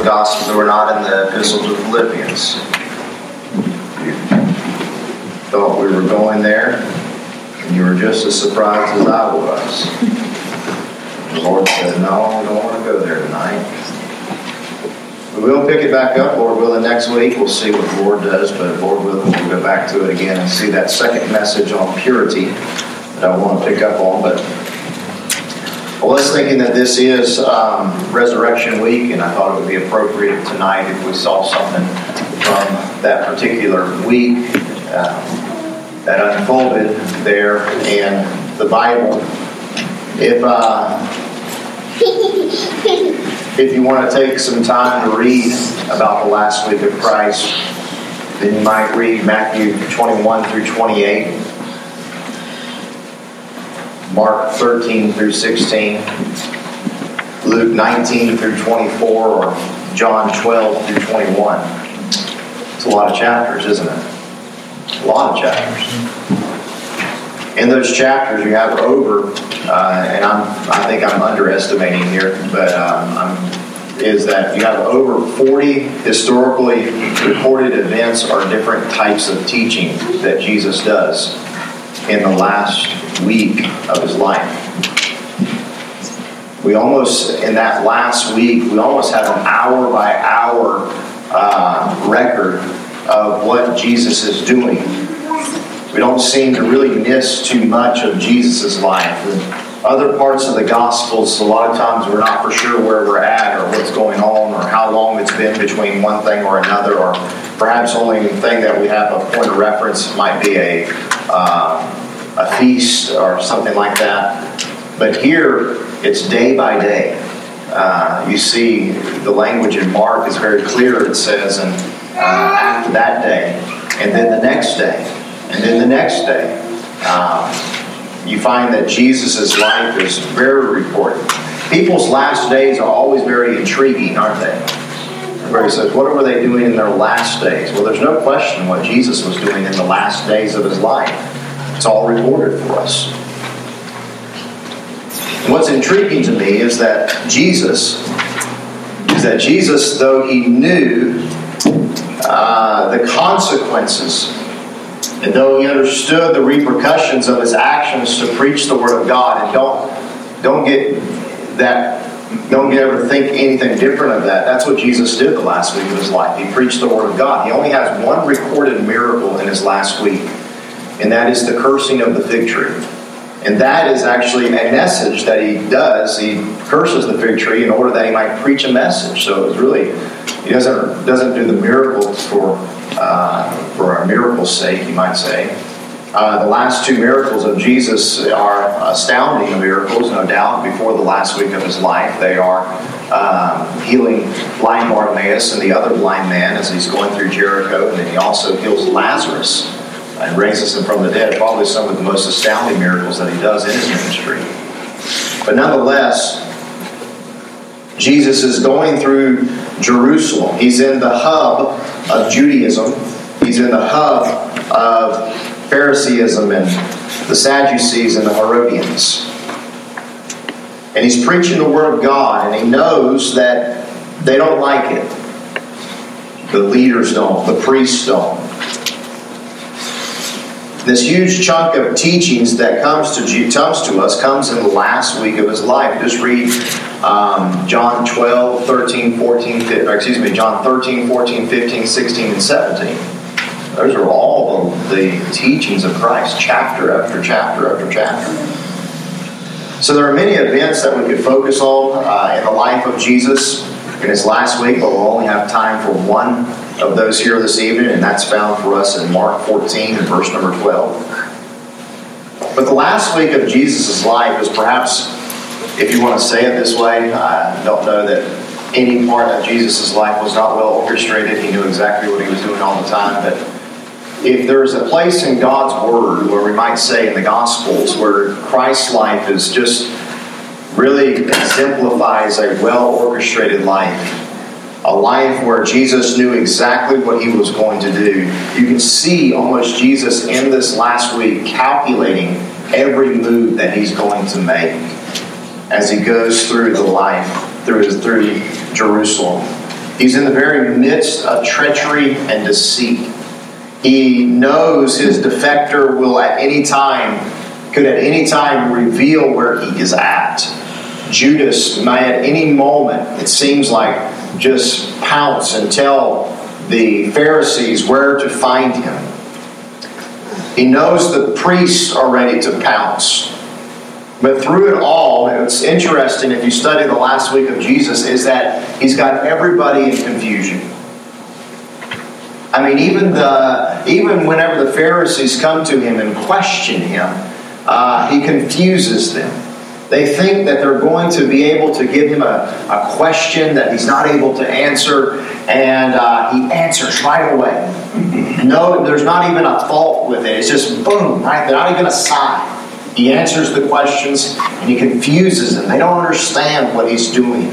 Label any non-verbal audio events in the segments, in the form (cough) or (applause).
the Gospel, that were not in the Epistle to Philippians. Thought we were going there, and you were just as surprised as I was. The Lord said, No, I don't want to go there tonight. We will pick it back up, Lord willing, next week. We'll see what the Lord does, but Lord willing, we'll go back to it again and see that second message on purity that I want to pick up on. But I was thinking that this is um, Resurrection Week, and I thought it would be appropriate tonight if we saw something from that particular week um, that unfolded there in the Bible. If uh, (laughs) if you want to take some time to read about the last week of Christ, then you might read Matthew 21 through 28, Mark 13 through 16, Luke 19 through 24, or John 12 through 21. It's a lot of chapters, isn't it? A lot of chapters. In those chapters, you have over uh, and I'm, I think I'm underestimating here, but um, is that you have over 40 historically recorded events or different types of teaching that Jesus does in the last week of his life. We almost, in that last week, we almost have an hour by hour uh, record of what Jesus is doing we don't seem to really miss too much of Jesus' life. Other parts of the Gospels, a lot of times we're not for sure where we're at or what's going on or how long it's been between one thing or another, or perhaps only thing that we have a point of reference might be a, uh, a feast or something like that. But here, it's day by day. Uh, you see, the language in Mark is very clear. It says, and uh, after that day, and then the next day, and then the next day, um, you find that Jesus' life is very important. People's last days are always very intriguing, aren't they? Everybody says, What were they doing in their last days? Well, there's no question what Jesus was doing in the last days of his life. It's all recorded for us. What's intriguing to me is that Jesus, is that Jesus, though he knew uh, the consequences and though he understood the repercussions of his actions to preach the word of God, and don't don't get that don't ever think anything different of that. That's what Jesus did the last week of his life. He preached the word of God. He only has one recorded miracle in his last week, and that is the cursing of the fig tree. And that is actually a message that he does. He curses the fig tree in order that he might preach a message. So it's really he doesn't doesn't do the miracles for uh, for our miracle's sake, you might say. Uh, the last two miracles of Jesus are astounding miracles, no doubt, before the last week of his life. They are um, healing blind Bartimaeus and the other blind man as he's going through Jericho, and then he also heals Lazarus and raises him from the dead. Probably some of the most astounding miracles that he does in his ministry. But nonetheless, Jesus is going through Jerusalem. He's in the hub of Judaism. He's in the hub of Phariseeism and the Sadducees and the Herodians. And he's preaching the Word of God, and he knows that they don't like it. The leaders don't, the priests don't. This huge chunk of teachings that comes to, comes to us comes in the last week of his life. Just read um, John 12, 13, 14, 15, or excuse me, John 13, 14, 15, 16, and 17. Those are all the teachings of Christ, chapter after chapter after chapter. So there are many events that we could focus on uh, in the life of Jesus in his last week, but we'll only have time for one of those here this evening, and that's found for us in Mark 14 and verse number 12. But the last week of Jesus' life is perhaps if you want to say it this way, I don't know that any part of Jesus' life was not well orchestrated. He knew exactly what he was doing all the time. But if there's a place in God's Word where we might say in the Gospels where Christ's life is just really exemplifies a well orchestrated life, a life where Jesus knew exactly what he was going to do. You can see almost Jesus in this last week calculating every move that he's going to make as he goes through the life through his through Jerusalem. He's in the very midst of treachery and deceit. He knows his defector will at any time, could at any time reveal where he is at. Judas may at any moment, it seems like, just pounce and tell the Pharisees where to find him. He knows the priests are ready to pounce. But through it all, it's interesting if you study the last week of Jesus, is that he's got everybody in confusion. I mean, even the even whenever the Pharisees come to him and question him, uh, he confuses them. They think that they're going to be able to give him a, a question that he's not able to answer, and uh, he answers right away. No, there's not even a fault with it. It's just boom, right? They're not even a sigh. He answers the questions and he confuses them. They don't understand what he's doing.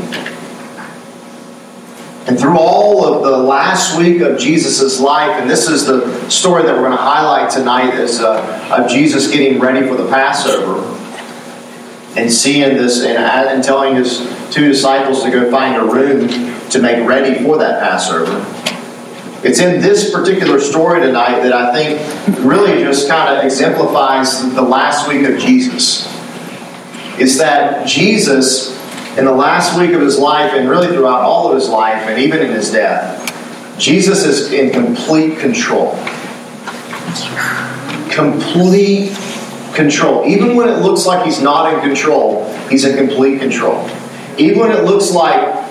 And through all of the last week of Jesus' life, and this is the story that we're going to highlight tonight, is uh, of Jesus getting ready for the Passover and seeing this and, and telling his two disciples to go find a room to make ready for that Passover. It's in this particular story tonight that I think really just kind of exemplifies the last week of Jesus. Is that Jesus, in the last week of his life, and really throughout all of his life, and even in his death, Jesus is in complete control. Complete control. Even when it looks like he's not in control, he's in complete control. Even when it looks like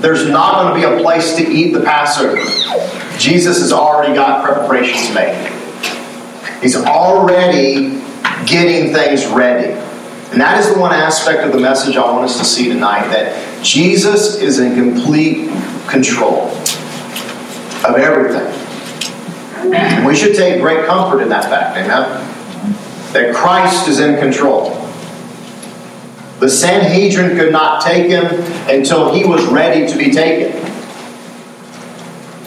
there's not going to be a place to eat the Passover, Jesus has already got preparations made. He's already getting things ready. And that is the one aspect of the message I want us to see tonight that Jesus is in complete control of everything. And we should take great comfort in that fact, amen? That Christ is in control. The Sanhedrin could not take him until he was ready to be taken.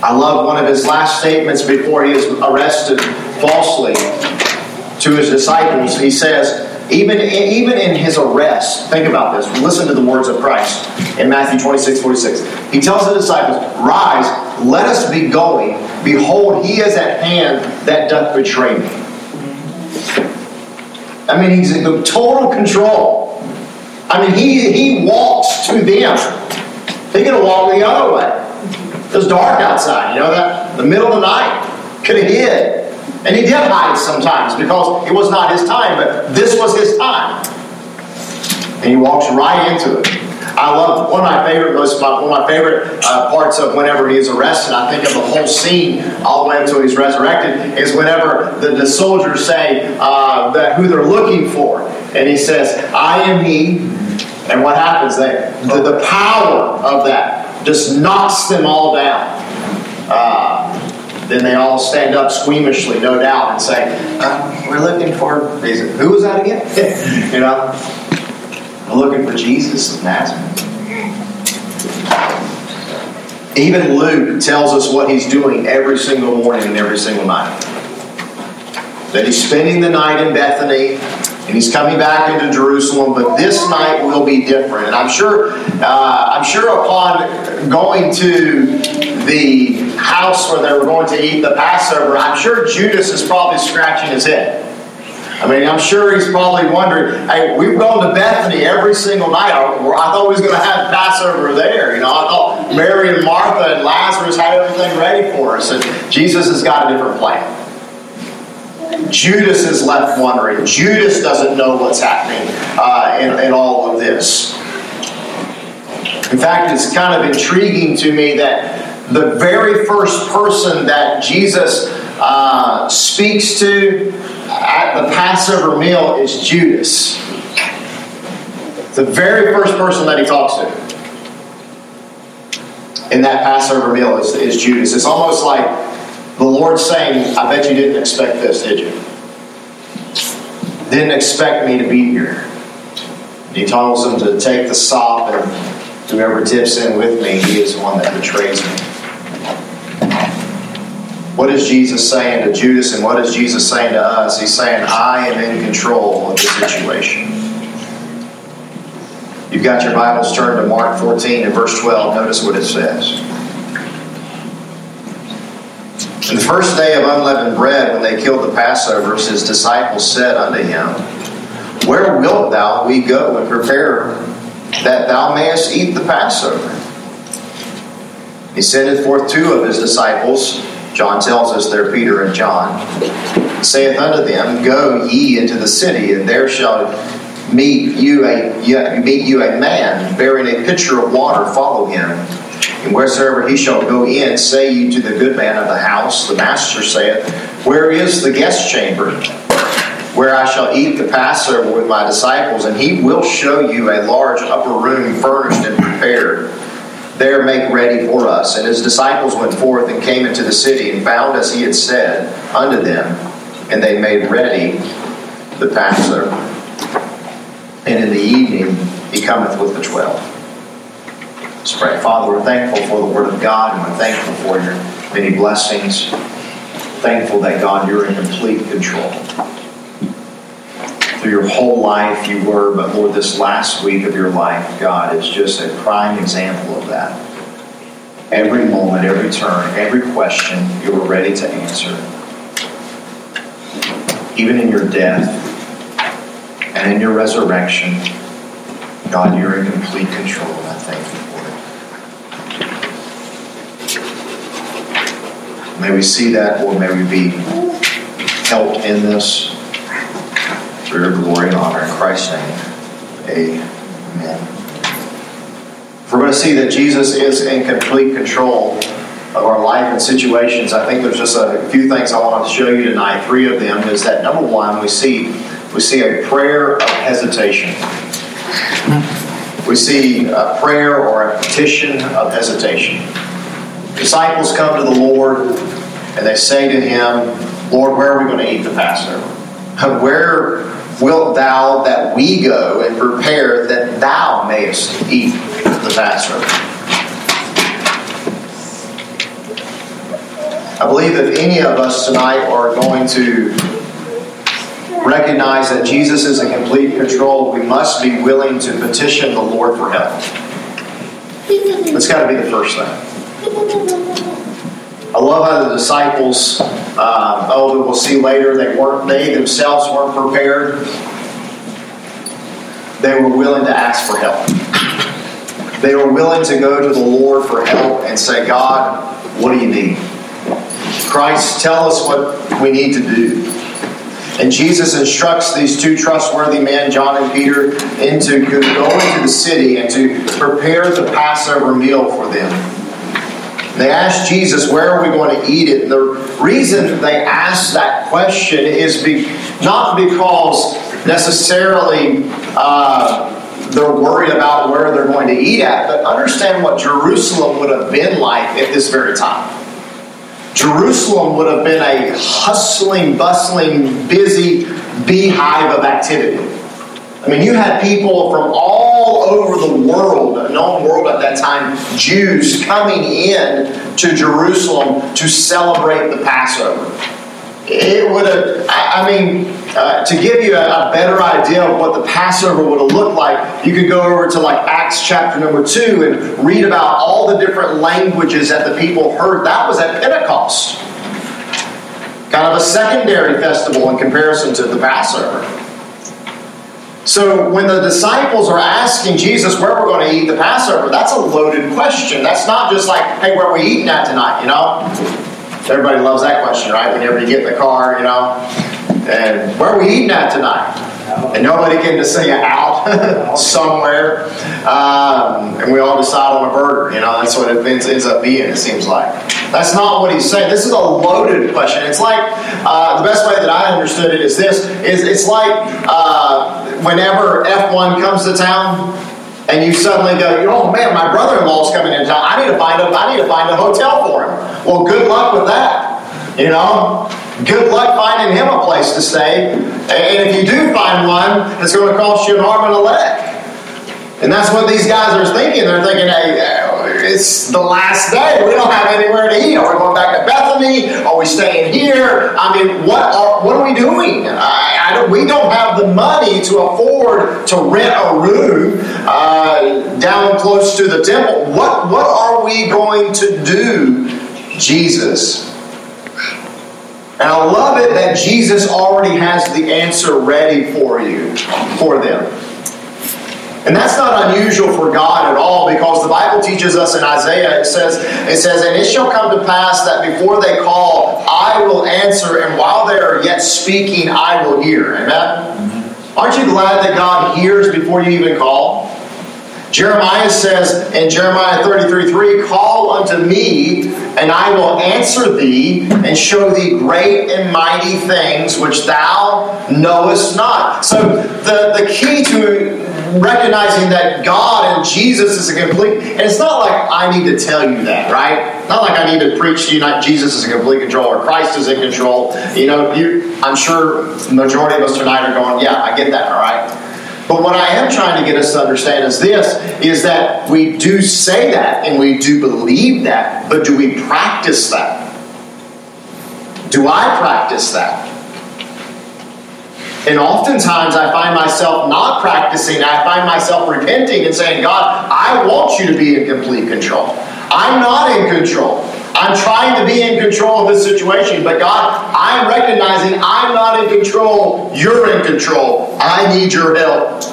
I love one of his last statements before he is arrested falsely to his disciples. He says, even, even in his arrest, think about this. Listen to the words of Christ in Matthew 26, 46. He tells the disciples, Rise, let us be going. Behold, he is at hand that doth betray me. I mean, he's in total control. I mean, he, he walks to them. They're going to walk the other way. It was dark outside, you know that? The middle of the night. Could have hid. And he did hide sometimes because it was not his time, but this was his time. And he walks right into it. I love one of my favorite, most one of my favorite uh, parts of whenever he is arrested. I think of the whole scene all the way until he's resurrected. Is whenever the, the soldiers say uh, that who they're looking for, and he says, "I am he." And what happens there? The, the power of that just knocks them all down. Uh, then they all stand up squeamishly, no doubt, and say, uh, "We're looking for who was that again?" (laughs) you know, looking for Jesus of Nazareth. Even Luke tells us what he's doing every single morning and every single night. That he's spending the night in Bethany, and he's coming back into Jerusalem. But this night will be different, and I'm sure, uh, I'm sure upon going to the house where they were going to eat the Passover, I'm sure Judas is probably scratching his head. I mean, I'm sure he's probably wondering, hey, we've gone to Bethany every single night. I, thought we was going to have Passover there. You know, I thought Mary and Martha and Lazarus had everything ready for us, and Jesus has got a different plan. Judas is left wondering. Judas doesn't know what's happening uh, in, in all of this. In fact, it's kind of intriguing to me that the very first person that Jesus uh, speaks to at the Passover meal is Judas. The very first person that he talks to in that Passover meal is, is Judas. It's almost like the Lord saying, I bet you didn't expect this, did you? Didn't expect me to be here. And he tells them to take the sop, and whoever tips in with me, he is the one that betrays me. What is Jesus saying to Judas, and what is Jesus saying to us? He's saying, I am in control of the situation. You've got your Bibles turned to Mark 14 and verse 12. Notice what it says. In the first day of unleavened bread, when they killed the Passover, his disciples said unto him, Where wilt thou we go and prepare that thou mayest eat the Passover? He sendeth forth two of his disciples, John tells us there, Peter and John, saith unto them, Go ye into the city, and there shall meet you a meet you a man bearing a pitcher of water. Follow him. And wheresoever he shall go in, say ye to the good man of the house, the master saith, Where is the guest chamber? Where I shall eat the Passover with my disciples, and he will show you a large upper room furnished and prepared. There make ready for us. And his disciples went forth and came into the city, and found as he had said unto them, and they made ready the Passover. And in the evening he cometh with the twelve. Let's pray. Father, we're thankful for the Word of God, and we're thankful for your many blessings. Thankful that, God, you're in complete control. Your whole life, you were, but Lord, this last week of your life, God, is just a prime example of that. Every moment, every turn, every question, you were ready to answer. Even in your death and in your resurrection, God, you're in complete control, and I thank you. Lord. May we see that, or may we be helped in this for your glory and honor. In Christ's name, amen. If we're going to see that Jesus is in complete control of our life and situations, I think there's just a few things I want to show you tonight. Three of them is that number one, we see we see a prayer of hesitation. We see a prayer or a petition of hesitation. Disciples come to the Lord and they say to him, Lord, where are we going to eat the Passover? (laughs) Where wilt thou that we go and prepare that thou mayest eat the Passover? I believe if any of us tonight are going to recognize that Jesus is in complete control, we must be willing to petition the Lord for help. That's got to be the first thing. I love how the disciples, uh, oh, we'll see later, they weren't, they themselves weren't prepared. They were willing to ask for help. They were willing to go to the Lord for help and say, God, what do you need? Christ, tell us what we need to do. And Jesus instructs these two trustworthy men, John and Peter, into going to the city and to prepare the Passover meal for them. They asked Jesus, Where are we going to eat it? And the reason they asked that question is be, not because necessarily uh, they're worried about where they're going to eat at, but understand what Jerusalem would have been like at this very time. Jerusalem would have been a hustling, bustling, busy beehive of activity. I mean, you had people from all over the world, known world at that time, Jews coming in to Jerusalem to celebrate the Passover. It would have, I mean, uh, to give you a, a, better idea of what the Passover would have looked like, you could go over to like Acts chapter number two and read about all the different languages that the people heard. That was at Pentecost. Kind of a secondary festival in comparison to the Passover. So when the disciples are asking Jesus where we're going to eat the Passover, that's a loaded question. That's not just like, hey, where are we eating at tonight, you know? Everybody loves that question, right? Whenever you get in the car, you know, and where are we eating at tonight? and nobody to sing it out (laughs) somewhere. Um, and we all decide on a burger. You know, that's what it ends, up being, it seems like. That's not what he's saying. This is a loaded question. It's like, uh, the best way that I understood it is this, is it's like uh, whenever F1 comes to town, and you suddenly go, oh man, my brother-in-law is coming in town. I need to find a, I need to find a hotel for him. Well, good luck with that. You know, good luck finding him a place to stay. And if you do find one, it's going to cost you an arm and a leg. And that's what these guys are thinking. They're thinking, hey, it's the last day. We don't have anywhere to eat. Are we going back to Bethany? Are we staying here? I mean, what are, what are we doing? I, I don't, we don't have the money to afford to rent a room uh, down close to the temple. What, what are we going to do, Jesus? And I love it that Jesus already has the answer ready for you, for them. And that's not unusual for God at all because the Bible teaches us in Isaiah, it says, it says, And it shall come to pass that before they call, I will answer, and while they are yet speaking, I will hear. Amen? Aren't you glad that God hears before you even call? Jeremiah says in Jeremiah 33 3, Call unto me, and I will answer thee, and show thee great and mighty things which thou knowest not. So, the, the key to recognizing that God and Jesus is a complete, and it's not like I need to tell you that, right? Not like I need to preach to you that Jesus is in complete control or Christ is in control. You know, you, I'm sure the majority of us tonight are going, yeah, I get that, all right? But what I am trying to get us to understand is this is that we do say that and we do believe that, but do we practice that? Do I practice that? And oftentimes I find myself not practicing. I find myself repenting and saying, God, I want you to be in complete control. I'm not in control. I'm trying to be in control of this situation, but God, I'm recognizing I'm not in control. You're in control. I need your help.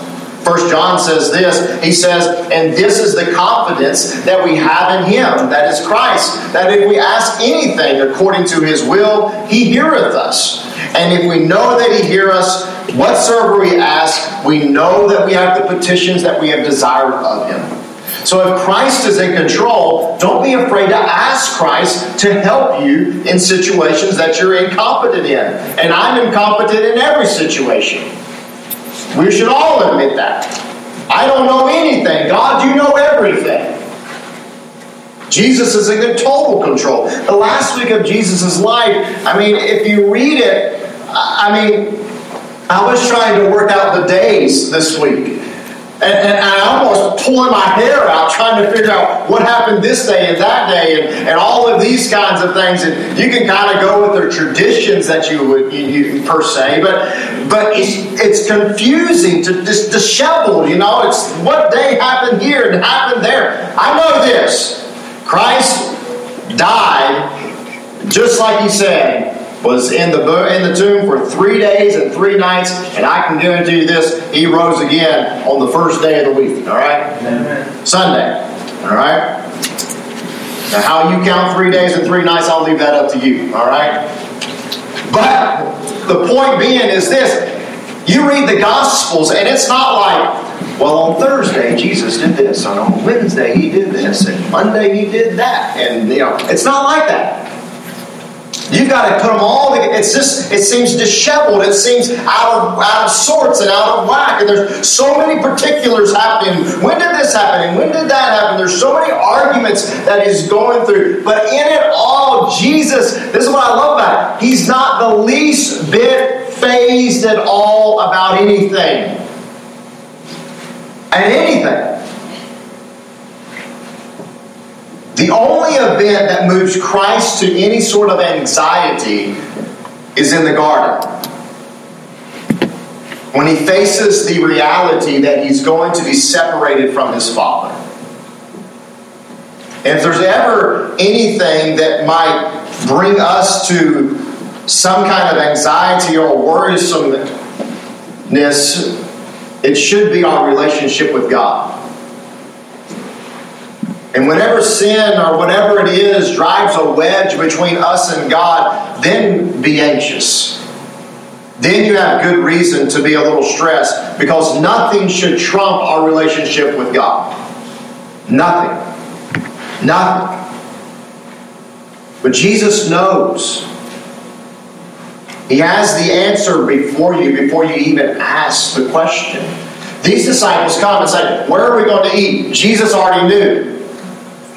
First John says this. He says, and this is the confidence that we have in him, that is Christ, that if we ask anything according to his will, he heareth us. And if we know that he hear us, whatsoever we ask, we know that we have the petitions that we have desired of him. So if Christ is in control, don't be afraid to ask Christ to help you in situations that you're incompetent in. And I'm incompetent in every situation. We should all admit that. I don't know anything. God, you know everything. Jesus is in total control. The last week of Jesus' life, I mean, if you read it, I mean, I was trying to work out the days this week. And, and, I almost pulling my hair out trying to figure out what happened this day and that day and, and all of these kinds of things. And you can kind of go with their traditions that you would you, you, per se, but but it's it's confusing to just disheveled. You know, it's what day happened here and happened there. I know this: Christ died just like he said was in the in the tomb for three days and three nights, and I can guarantee you this: he rose again on the first day of the week. All right, Amen. Sunday. All right. Now, how you count three days and three nights, I'll leave that up to you. All right. But the point being is this: you read the Gospels, and it's not like, well, on Thursday Jesus did this, and on Wednesday he did this, and Monday he did that, and you know, it's not like that. You've got to put them all together. It's just, it seems disheveled. It seems out of, out of sorts and out of whack. And there's so many particulars happening. When did this happen? And when did that happen? There's so many arguments that he's going through. But in it all, Jesus, this is what I love about it. He's not the least bit fazed at all about anything. And anything. The only event that moves Christ to any sort of anxiety is in the garden. When he faces the reality that he's going to be separated from his Father. And if there's ever anything that might bring us to some kind of anxiety or worrisomeness, it should be our relationship with God. And whenever sin or whatever it is drives a wedge between us and God, then be anxious. Then you have good reason to be a little stressed because nothing should trump our relationship with God. Nothing. Nothing. But Jesus knows. He has the answer before you, before you even ask the question. These disciples come and say, Where are we going to eat? Jesus already knew.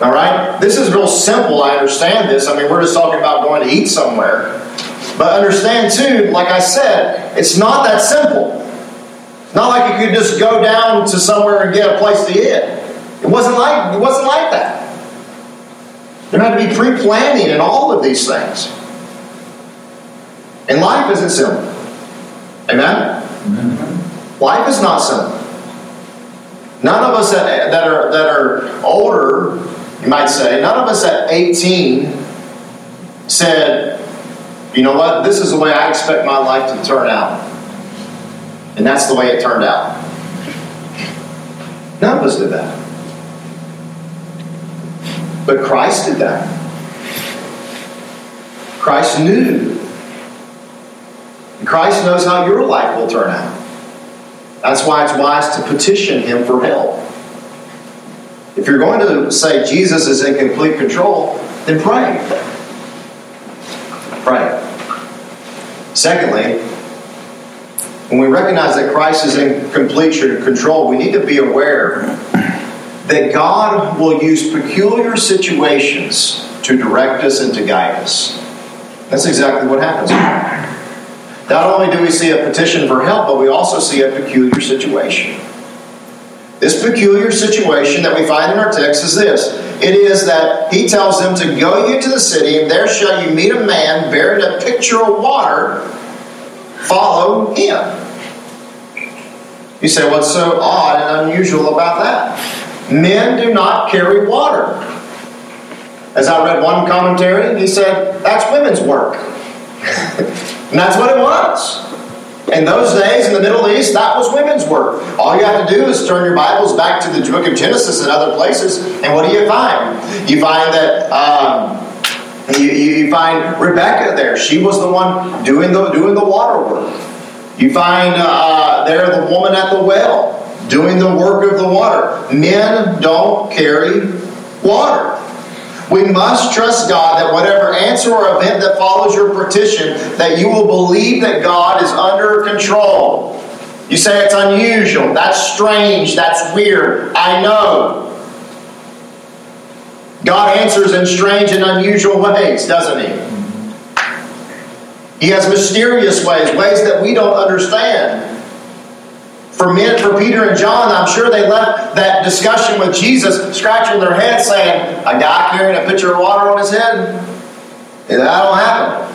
All right? This is real simple. I understand this. I mean, we're just talking about going to eat somewhere. But understand, too, like I said, it's not that simple. Not like you could just go down to somewhere and get a place to eat. It wasn't like, it wasn't like that. There had to be pre planning and all of these things. And life isn't simple. Amen? Amen? Life is not simple. None of us that, that, are, that are older you might say, none of us at 18 said, you know what? This is the way I expect my life to turn out. And that's the way it turned out. None of us did that. But Christ did that. Christ knew. And Christ knows how your life will turn out. That's why it's wise to petition Him for help. If you're going to say Jesus is in complete control, then pray. Pray. Secondly, when we recognize that Christ is in complete control, we need to be aware that God will use peculiar situations to direct us and to guide us. That's exactly what happens. Not only do we see a petition for help, but we also see a peculiar situation. This peculiar situation that we find in our text is this it is that he tells them to go you to the city, and there shall you meet a man bearing a pitcher of water. Follow him. You say, what's so odd and unusual about that? Men do not carry water. As I read one commentary, he said, that's women's work. (laughs) and that's what it was. In those days in the Middle East, that was women's work. All you have to do is turn your Bibles back to the book of Genesis and other places, and what do you find? You find that um, you, you, find Rebecca there. She was the one doing the doing the water work. You find uh, there the woman at the well doing the work of the water. Men don't carry water. We must trust God that whatever answer or event that follows your petition, that you will believe that God is under control. You say it's unusual, that's strange, that's weird. I know. God answers in strange and unusual ways, doesn't He? He has mysterious ways, ways that we don't understand. For men, for Peter and John, I'm sure they left that discussion with Jesus scratching their head saying, A guy carrying a pitcher of water on his head? That don't happen.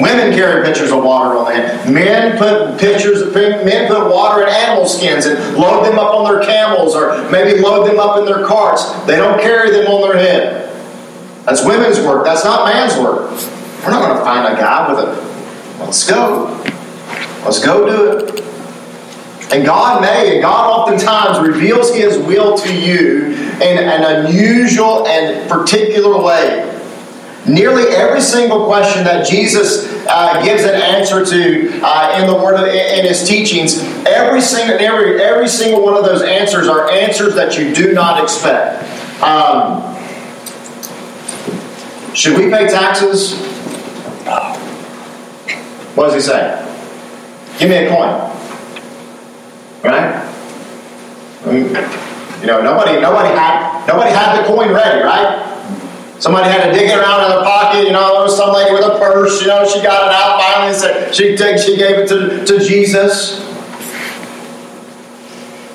Women carry pitchers of water on their head. Men put pitchers, men put water in animal skins and load them up on their camels or maybe load them up in their carts. They don't carry them on their head. That's women's work. That's not man's work. We're not going to find a guy with a. Let's go. Let's go do it. And God may, and God oftentimes reveals His will to you in an unusual and particular way. Nearly every single question that Jesus uh, gives an answer to uh, in the Word of, in His teachings, every single every every single one of those answers are answers that you do not expect. Um, should we pay taxes? What does He say? Give me a coin. Right? I mean, you know, nobody, nobody had, nobody had the coin ready, right? Somebody had to dig it around in their pocket. You know, there was some lady with a purse. You know, she got it out finally and said she she gave it to, to Jesus.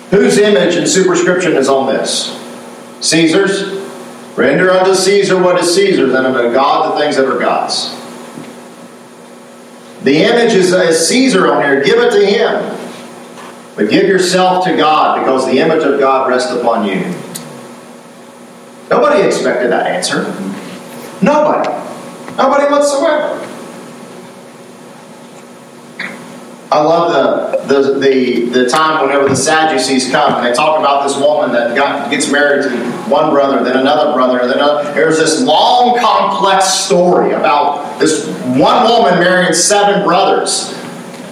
Whose image and superscription is on this? Caesar's. Render unto Caesar what is Caesar's, and unto God the things that are God's. The image is, is Caesar on here. Give it to him. But give yourself to God because the image of God rests upon you. Nobody expected that answer. Nobody. Nobody whatsoever. I love the, the, the, the time whenever the Sadducees come and they talk about this woman that got, gets married to one brother, then another brother, then another. There's this long, complex story about this one woman marrying seven brothers.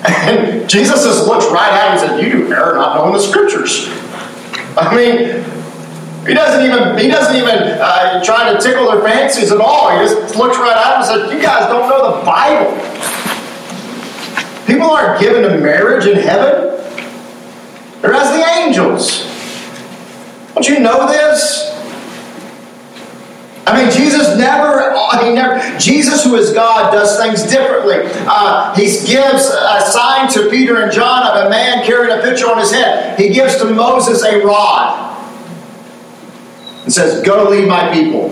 And Jesus just looks right at him and says, You do err not knowing the scriptures. I mean, he doesn't even he doesn't even uh, try to tickle their fancies at all. He just looks right at them and says, You guys don't know the Bible. People aren't given to marriage in heaven. They're as the angels. Don't you know this? I mean, Jesus never, (laughs) he never, Jesus, who is God, does things differently. Uh, he gives a sign to Peter and John of a man carrying a pitcher on his head. He gives to Moses a rod and says, Go lead my people.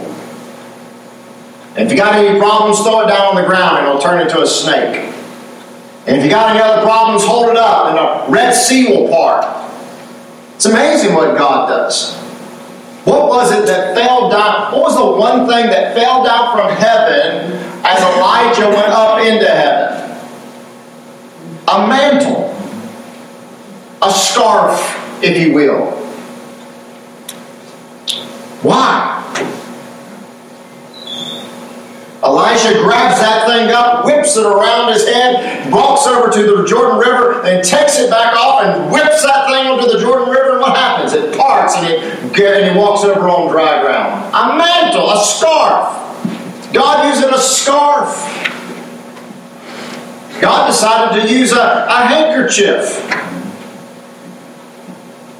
And if you got any problems, throw it down on the ground and it'll turn into a snake. And if you got any other problems, hold it up and the Red Sea will part. It's amazing what God does. What was it that fell down? What was the one thing that fell down from heaven as Elijah went up into heaven? A mantle, a scarf, if you will. Why? Elijah grabs that thing up, whips it around his head, walks over to the Jordan River, and takes it back off and whips that thing onto the Jordan River. And what happens? It parts and, he walks over on dry ground. A mantle, a scarf. God using a scarf. God decided to use a, a handkerchief.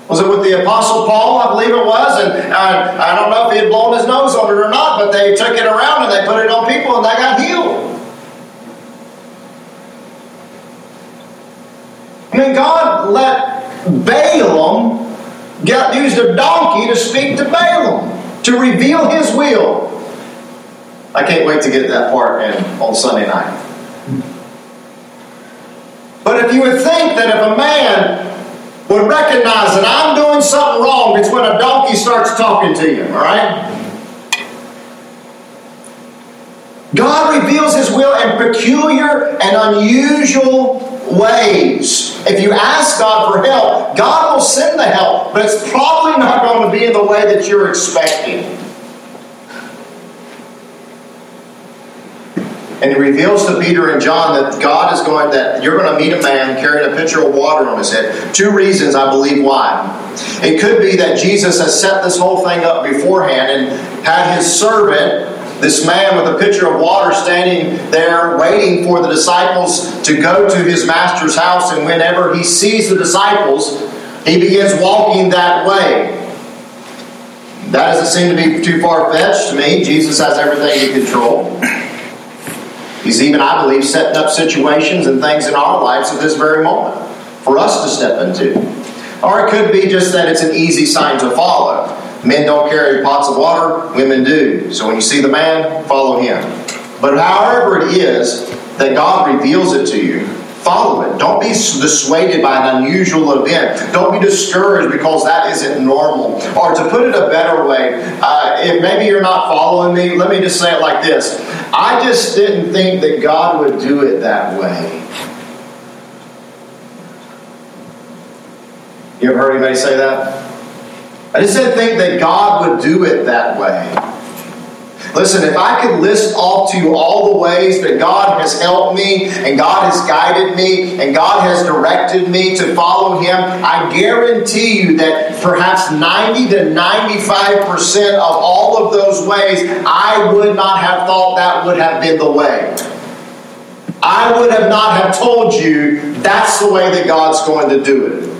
Was it with the Apostle Paul? I believe it was. And I, I don't know if he had blown his nose on it or not, but they took it around and they put it on people and they got healed. I mean, God let Balaam get used a donkey to speak to Balaam, to reveal his will. I can't wait to get that part in on Sunday night. But if you would think that if a man would recognize that I'm doing something wrong, it's when a donkey starts talking to you, all right? God reveals His will in peculiar and unusual ways. If you ask God for help, God will send the help, but it's probably not going to be in the way that you're expecting. And he reveals to Peter and John that God is going, that you're going to meet a man carrying a pitcher of water on his head. Two reasons, I believe, why. It could be that Jesus has set this whole thing up beforehand and had his servant, this man with a pitcher of water, standing there waiting for the disciples to go to his master's house. And whenever he sees the disciples, he begins walking that way. That doesn't seem to be too far fetched to me. Jesus has everything in control. He's even, I believe, setting up situations and things in our lives at this very moment for us to step into. Or it could be just that it's an easy sign to follow. Men don't carry pots of water, women do. So when you see the man, follow him. But however it is that God reveals it to you, Follow it. Don't be dissuaded by an unusual event. Don't be discouraged because that isn't normal. Or to put it a better way, uh, if maybe you're not following me, let me just say it like this I just didn't think that God would do it that way. You ever heard anybody say that? I just didn't think that God would do it that way. Listen, if I could list off to you all the ways that God has helped me and God has guided me and God has directed me to follow Him, I guarantee you that perhaps 90 to 95% of all of those ways, I would not have thought that would have been the way. I would have not have told you that's the way that God's going to do it.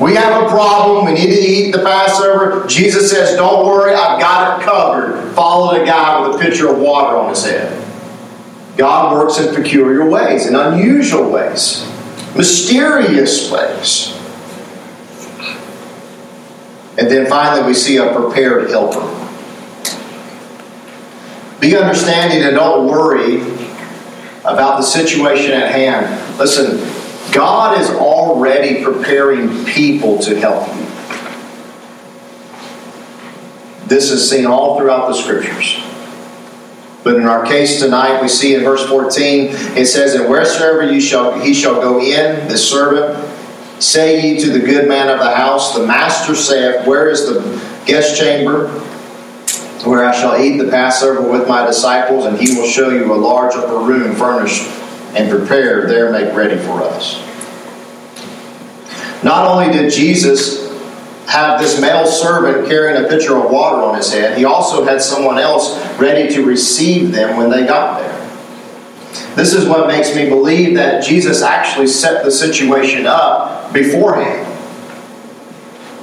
We have a problem. We need to eat the Passover. Jesus says, Don't worry, I've got it covered. Follow the guy with a pitcher of water on his head. God works in peculiar ways, in unusual ways, mysterious ways. And then finally, we see a prepared helper. Be understanding and don't worry about the situation at hand. Listen, God is already preparing people to help you. This is seen all throughout the scriptures. But in our case tonight, we see in verse 14, it says, And wheresoever you shall he shall go in, the servant, say ye to the good man of the house, the master saith, Where is the guest chamber? Where I shall eat the Passover with my disciples, and he will show you a large upper room furnished and prepare there make ready for us. Not only did Jesus have this male servant carrying a pitcher of water on his head, he also had someone else ready to receive them when they got there. This is what makes me believe that Jesus actually set the situation up beforehand.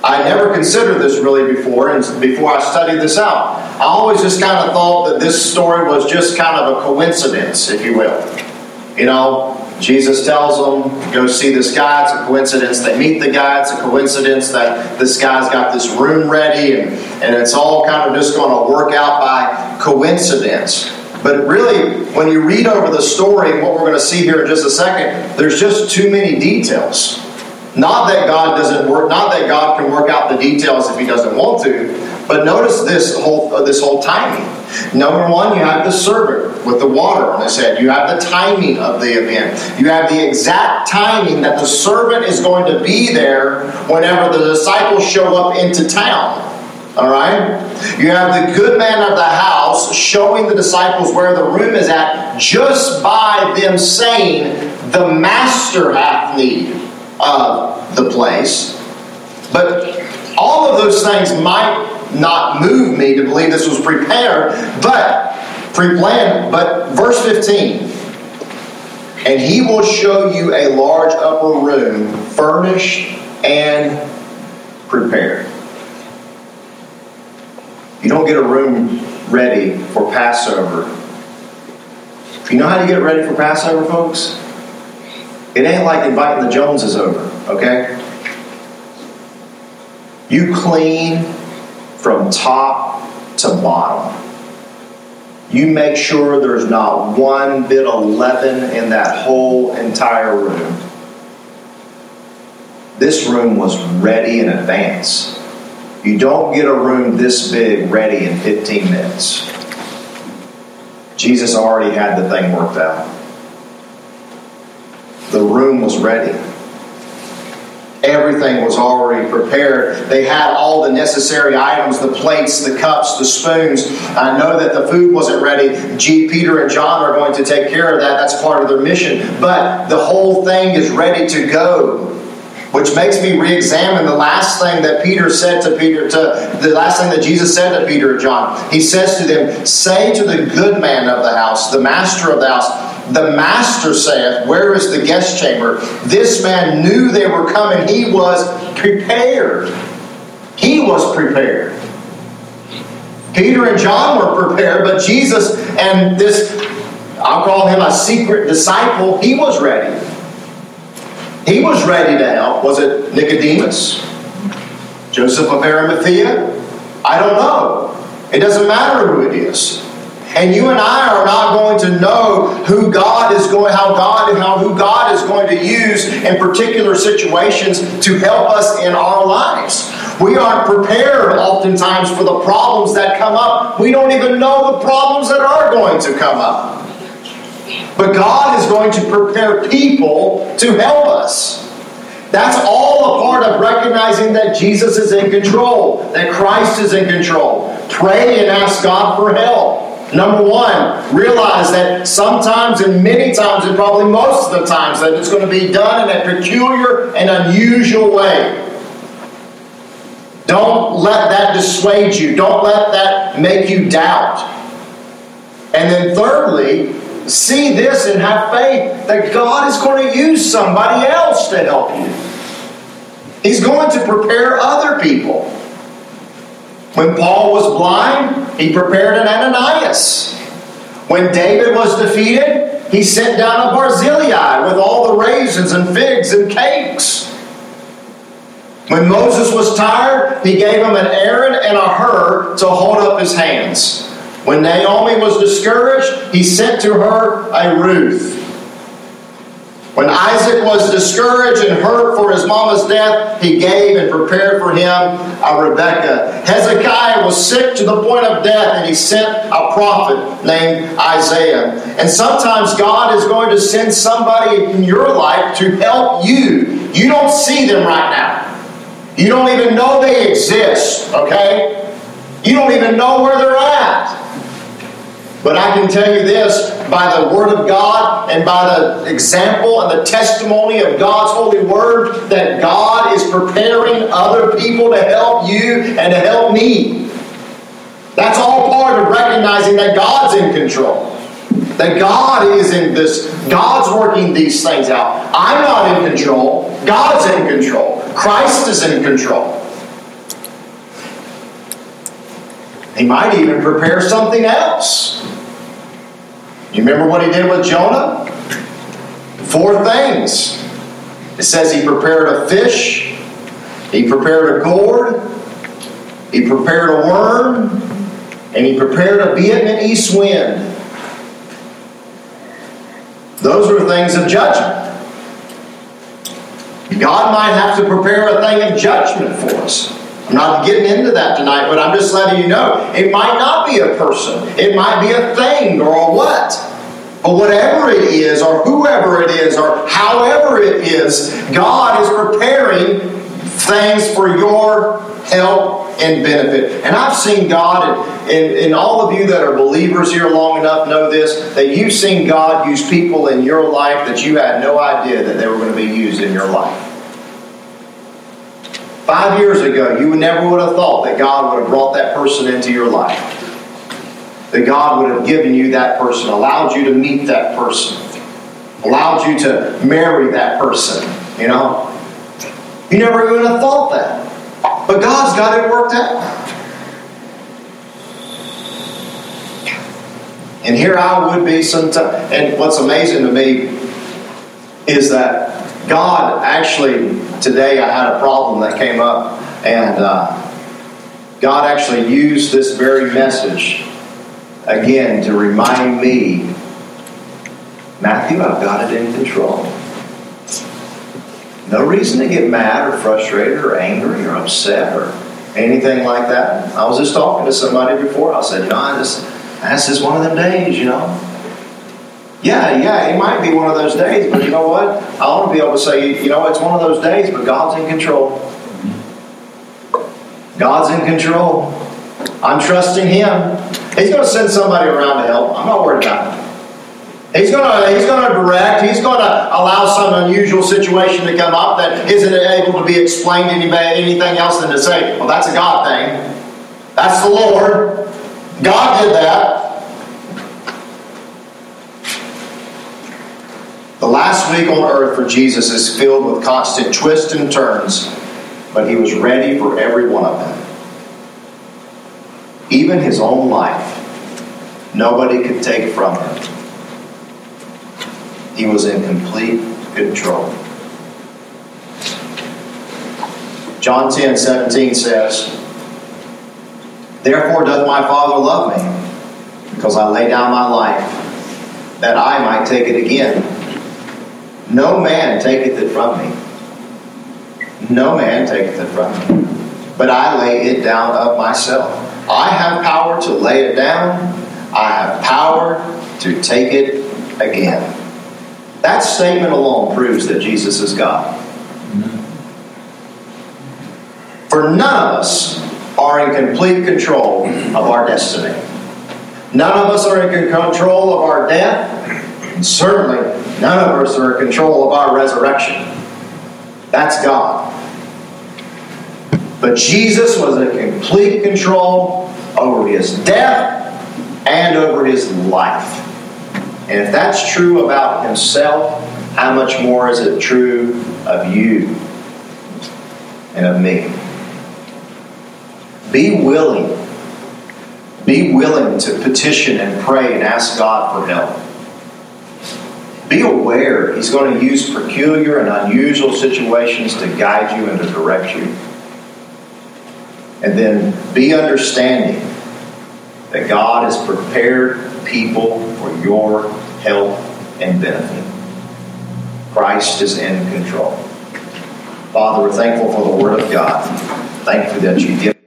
I never considered this really before, and before I studied this out, I always just kind of thought that this story was just kind of a coincidence, if you will. You know, Jesus tells them, go see this guy. It's a coincidence they meet the guy. It's a coincidence that this guy's got this room ready, and, and it's all kind of just going to work out by coincidence. But really, when you read over the story, what we're going to see here in just a second, there's just too many details. Not that God doesn't work, not that God can work out the details if He doesn't want to, But notice this whole uh, this whole timing. Number one, you have the servant with the water on his head. You have the timing of the event. You have the exact timing that the servant is going to be there whenever the disciples show up into town. All right? You have the good man of the house showing the disciples where the room is at just by them saying, The master hath need of the place. But all of those things might not move me to believe this was prepared, but pre planned. But verse 15 and he will show you a large upper room, furnished and prepared. You don't get a room ready for Passover. You know how you get ready for Passover, folks? It ain't like inviting the Joneses over, okay? You clean from top to bottom. You make sure there's not one bit of leaven in that whole entire room. This room was ready in advance. You don't get a room this big ready in 15 minutes. Jesus already had the thing worked out. The room was ready. Everything was already prepared. They had all the necessary items the plates, the cups, the spoons. I know that the food wasn't ready. G. Peter and John are going to take care of that. That's part of their mission. But the whole thing is ready to go which makes me re-examine the last thing that Peter said to Peter to the last thing that Jesus said to Peter and John. He says to them, "Say to the good man of the house, the master of the house, the master saith, Where is the guest chamber? This man knew they were coming. He was prepared. He was prepared. Peter and John were prepared, but Jesus and this, I'll call him a secret disciple, he was ready. He was ready to help. Was it Nicodemus? Joseph of Arimathea? I don't know. It doesn't matter who it is. And you and I are not going to know who God is going, how God how who God is going to use in particular situations to help us in our lives. We aren't prepared oftentimes for the problems that come up. We don't even know the problems that are going to come up. But God is going to prepare people to help us. That's all a part of recognizing that Jesus is in control, that Christ is in control. Pray and ask God for help. Number one, realize that sometimes and many times, and probably most of the times, that it's going to be done in a peculiar and unusual way. Don't let that dissuade you. Don't let that make you doubt. And then, thirdly, see this and have faith that God is going to use somebody else to help you. He's going to prepare other people. When Paul was blind, he prepared an Ananias. When David was defeated, he sent down a Barzillai with all the raisins and figs and cakes. When Moses was tired, he gave him an Aaron and a Hur to hold up his hands. When Naomi was discouraged, he sent to her a Ruth. When Isaac was discouraged and hurt for his mama's death, he gave and prepared for him a Rebekah. Hezekiah was sick to the point of death, and he sent a prophet named Isaiah. And sometimes God is going to send somebody in your life to help you. You don't see them right now. You don't even know they exist, okay? You don't even know where they're at. But I can tell you this by the Word of God and by the example and the testimony of God's holy Word that God is preparing other people to help you and to help me. That's all part of recognizing that God's in control. That God is in this, God's working these things out. I'm not in control, God's in control. Christ is in control. He might even prepare something else. You remember what he did with Jonah? Four things. It says he prepared a fish, he prepared a gourd, he prepared a worm, and he prepared a vehement Vietnamese wind. Those were things of judgment. God might have to prepare a thing of judgment for us. I'm not getting into that tonight, but I'm just letting you know it might not be a person, it might be a thing or a what. But whatever it is, or whoever it is, or however it is, God is preparing things for your help and benefit. And I've seen God, and, and, and, all of you that are believers here long enough know this, that you've seen God use people in your life that you had no idea that they were going to be used in your life. Five years ago, you never would have thought that God would have brought that person into your life. That God would have given you that person, allowed you to meet that person, allowed you to marry that person, you know? You never even have thought that. But God's got it worked out. And here I would be sometimes. And what's amazing to me is that God actually, today I had a problem that came up, and uh, God actually used this very message again to remind me Matthew, I've got it in control. No reason to get mad or frustrated or angry or upset or anything like that. I was just talking to somebody before. I said, John, this, this is one of them days, you know. Yeah, yeah, it might be one of those days, but you know what? I want to be able to say, you know, it's one of those days, but God's in control. God's in control. I'm trusting Him. He's going to send somebody around to help. I'm not worried about it. He's going to he's going to direct. He's going to allow some unusual situation to come up that isn't able to be explained any anything else than to say, "Well, that's a God thing. That's the Lord. God did that." The last week on earth for Jesus is filled with constant twists and turns, but he was ready for every one of them. Even his own life, nobody could take from him. He was in complete control. John 10 17 says, Therefore doth my Father love me, because I lay down my life, that I might take it again. No man taketh it from me. No man taketh it from me. But I lay it down of myself. I have power to lay it down. I have power to take it again. That statement alone proves that Jesus is God. For none of us are in complete control of our destiny. None of us are in control of our death. And certainly, none of us are in control of our resurrection. That's God. But Jesus was in complete control over his death and over his life. And if that's true about himself, how much more is it true of you and of me? Be willing. Be willing to petition and pray and ask God for help. Be aware He's going to use peculiar and unusual situations to guide you and to direct you. And then be understanding that God has prepared people for your help and benefit. Christ is in control. Father, we're thankful for the Word of God. Thankful that you give.